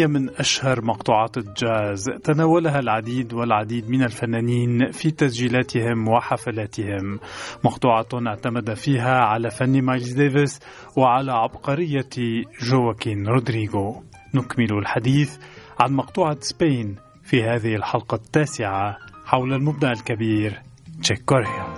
هي من أشهر مقطوعات الجاز. تناولها العديد والعديد من الفنانين في تسجيلاتهم وحفلاتهم. مقطوعة اعتمد فيها على فن مايلز ديفيس وعلى عبقرية جواكين رودريغو. نكمل الحديث عن مقطوعة Spain في هذه الحلقة التاسعة حول المبدع الكبير تشيك كوريا.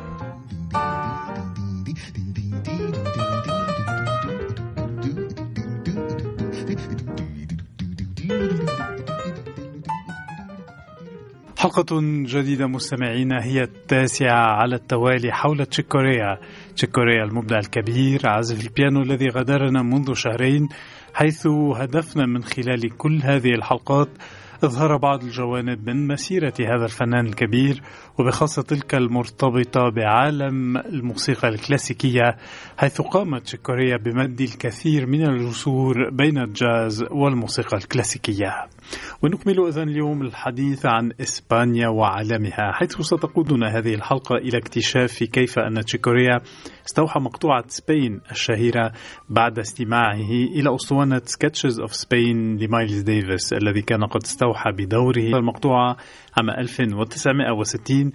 حلقة جديدة مستمعينا هي التاسعة على التوالي حول تشيكوريا تشيكوريا المبدع الكبير عازف البيانو الذي غادرنا منذ شهرين حيث هدفنا من خلال كل هذه الحلقات أظهر بعض الجوانب من مسيرة هذا الفنان الكبير وبخاصة تلك المرتبطة بعالم الموسيقى الكلاسيكية حيث قامت شيكوريا بمد الكثير من الجسور بين الجاز والموسيقى الكلاسيكية. ونكمل إذن اليوم الحديث عن إسبانيا وعالمها حيث ستقودنا هذه الحلقة إلى اكتشاف كيف أن تشيك كوريا استوحى مقطوعة Spain الشهيرة بعد استماعه إلى أسطوانة Sketches of Spain لمايلز ديفيس الذي كان قد استوحى بدوره المقطوعة عام 1960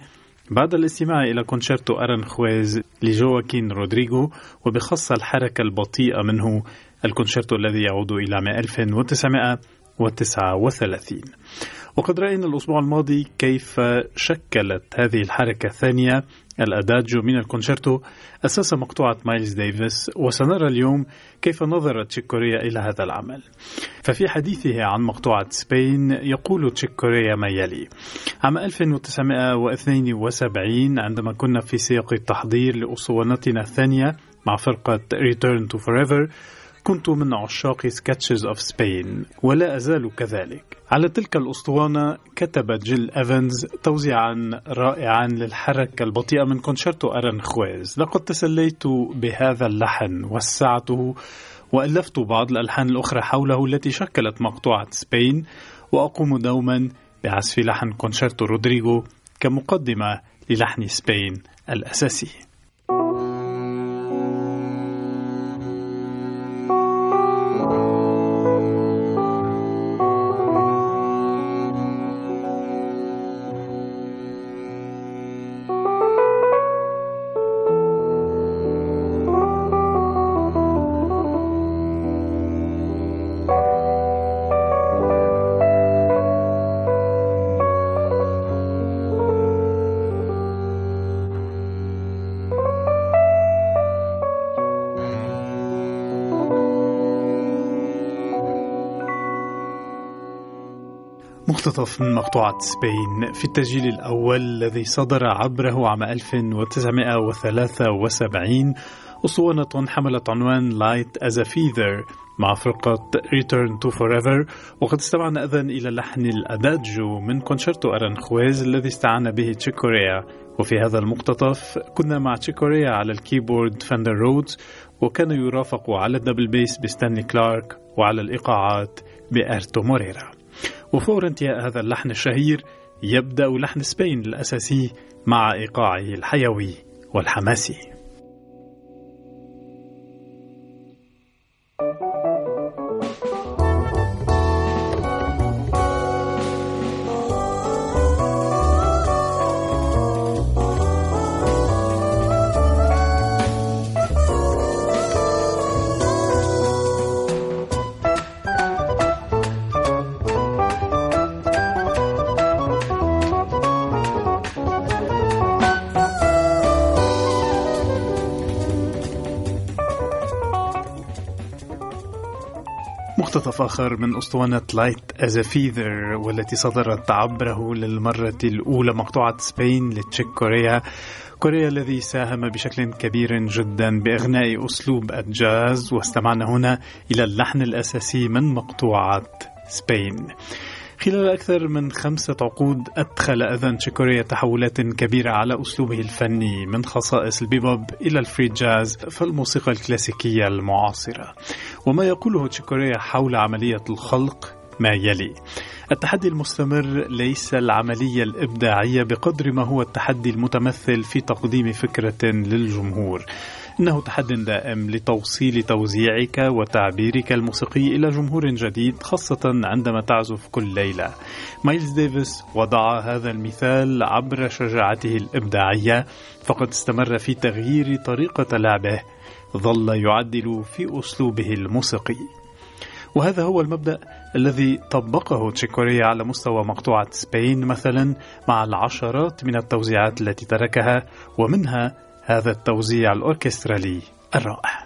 بعد الاستماع إلى كونشيرتو أرنخويز لجواكين رودريغو وبخاصة الحركة البطيئة منه الكونشيرتو الذي يعود إلى عام 1939 وقد رأينا الأسبوع الماضي كيف شكلت هذه الحركة الثانية الأداجو من الكونشيرتو أساس مقطوعة مايلز ديفيس وسنرى اليوم كيف نظر تشيك كوريا إلى هذا العمل. ففي حديثه عن مقطوعة Spain يقول تشيك كوريا ما يلي. عام 1972 عندما كنا في سياق التحضير لأسطوانتنا الثانية مع فرقة Return to Forever كنت من عشاق Sketches of Spain ولا أزال كذلك. على تلك الأسطوانة كتب جيل إيفنز توزيعا رائعا للحركة البطيئة من كونشيرتو أرنخويز لقد تسليت بهذا اللحن وسعته وألفت بعض الألحان الأخرى حوله التي شكلت مقطوعة Spain وأقوم دوما بعزف لحن كونشيرتو رودريغو كمقدمة للحن سبين الأساسي. مقتطف من مقطوعة Spain في التسجيل الأول الذي صدر عبره عام 1973 أسطوانة حملت عنوان Light as a Feather مع فرقة Return to Forever وقد استمعنا إذن إلى لحن الأداجو من كونشيرتو أرنخويز الذي استعان به تشيك كوريا وفي هذا المقتطف كنا مع تشيك كوريا على ال keyboard فندر رودز وكان يرافق على ال double bass ستانلي كلارك وعلى الإيقاعات بأرتو موريرا. وفور انتهاء هذا اللحن الشهير يبدأ لحن سبين الأساسي مع إيقاعه الحيوي والحماسي. مقتطف آخر من أسطوانة Light as a Feather والتي صدرت عبره للمرة الأولى مقطوعة Spain لتشيك كوريا. كوريا الذي ساهم بشكل كبير جدا بإغناء أسلوب الجاز واستمعنا هنا إلى اللحن الأساسي من مقطوعة Spain. خلال أكثر من خمسة عقود أدخل إذن تشيك كوريا تحولات كبيرة على أسلوبه الفني من خصائص ال bebop إلى ال free jazz فالموسيقى الكلاسيكية المعاصرة. وما يقوله تشيك كوريا حول عملية الخلق ما يلي. التحدي المستمر ليس العملية الإبداعية بقدر ما هو التحدي المتمثل في تقديم فكرة للجمهور. إنه تحد دائم لتوصيل توزيعك وتعبيرك الموسيقي إلى جمهور جديد خاصة عندما تعزف كل ليلة. مايلز ديفيس وضع هذا المثال عبر شجاعته الإبداعية فقد استمر في تغيير طريقة لعبه ظل يعدل في أسلوبه الموسيقي. وهذا هو المبدأ الذي طبقه تشيكوريا على مستوى مقطوعة سبين مثلا مع العشرات من التوزيعات التي تركها ومنها هذا التوزيع الأوركسترالي الرائع.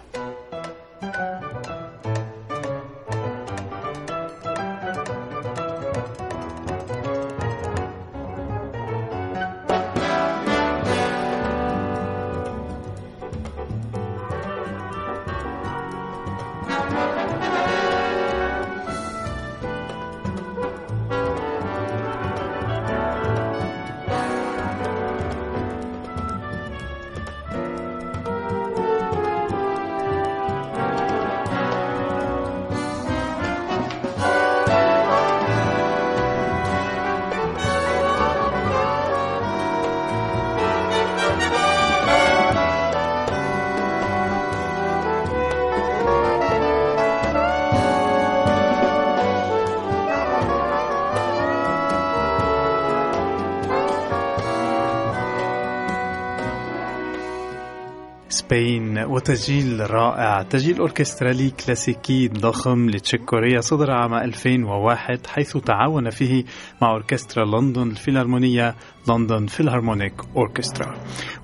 سبين وتسجيل رائع. تسجيل أوركسترالي كلاسيكي ضخم لتشيك كوريا صدر عام 2001 حيث تعاون فيه مع أوركسترا لندن الفيلارمونية London Philharmonic Orchestra.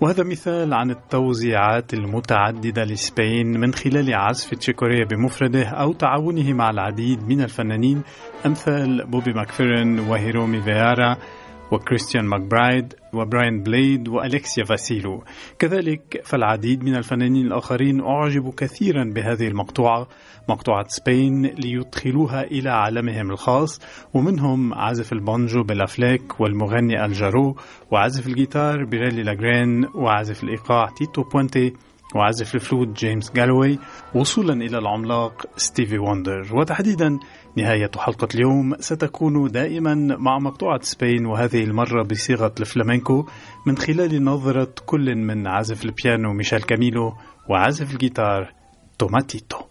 وهذا مثال عن التوزيعات المتعددة لسبين من خلال عزف تشيك كوريا بمفرده أو تعاونه مع العديد من الفنانين أمثال بوبي ماكفيرن وهيرومي أويهارا. وكريستيان ماكبرايد وبراين بليد وأليكسيا فاسيلو. كذلك فالعديد من الفنانين الآخرين أعجبوا كثيرا بهذه المقطوعة مقطوعة سبين ليدخلوها إلى عالمهم الخاص ومنهم عازف البانجو بيلا فليك والمغني آل جارو وعازف الجيتار بيريلي لاجرين وعازف الإيقاع تيتو بوينتي. وعازف الفلوت جيمس جالوي وصولا إلى العملاق ستيفي وندر. وتحديدا نهاية حلقة اليوم ستكون دائما مع مقطوعة سبين وهذه المرة بصيغة الفلامينكو من خلال نظرة كل من عازف البيانو ميشيل كاميلو وعازف الجيتار توماتيتو.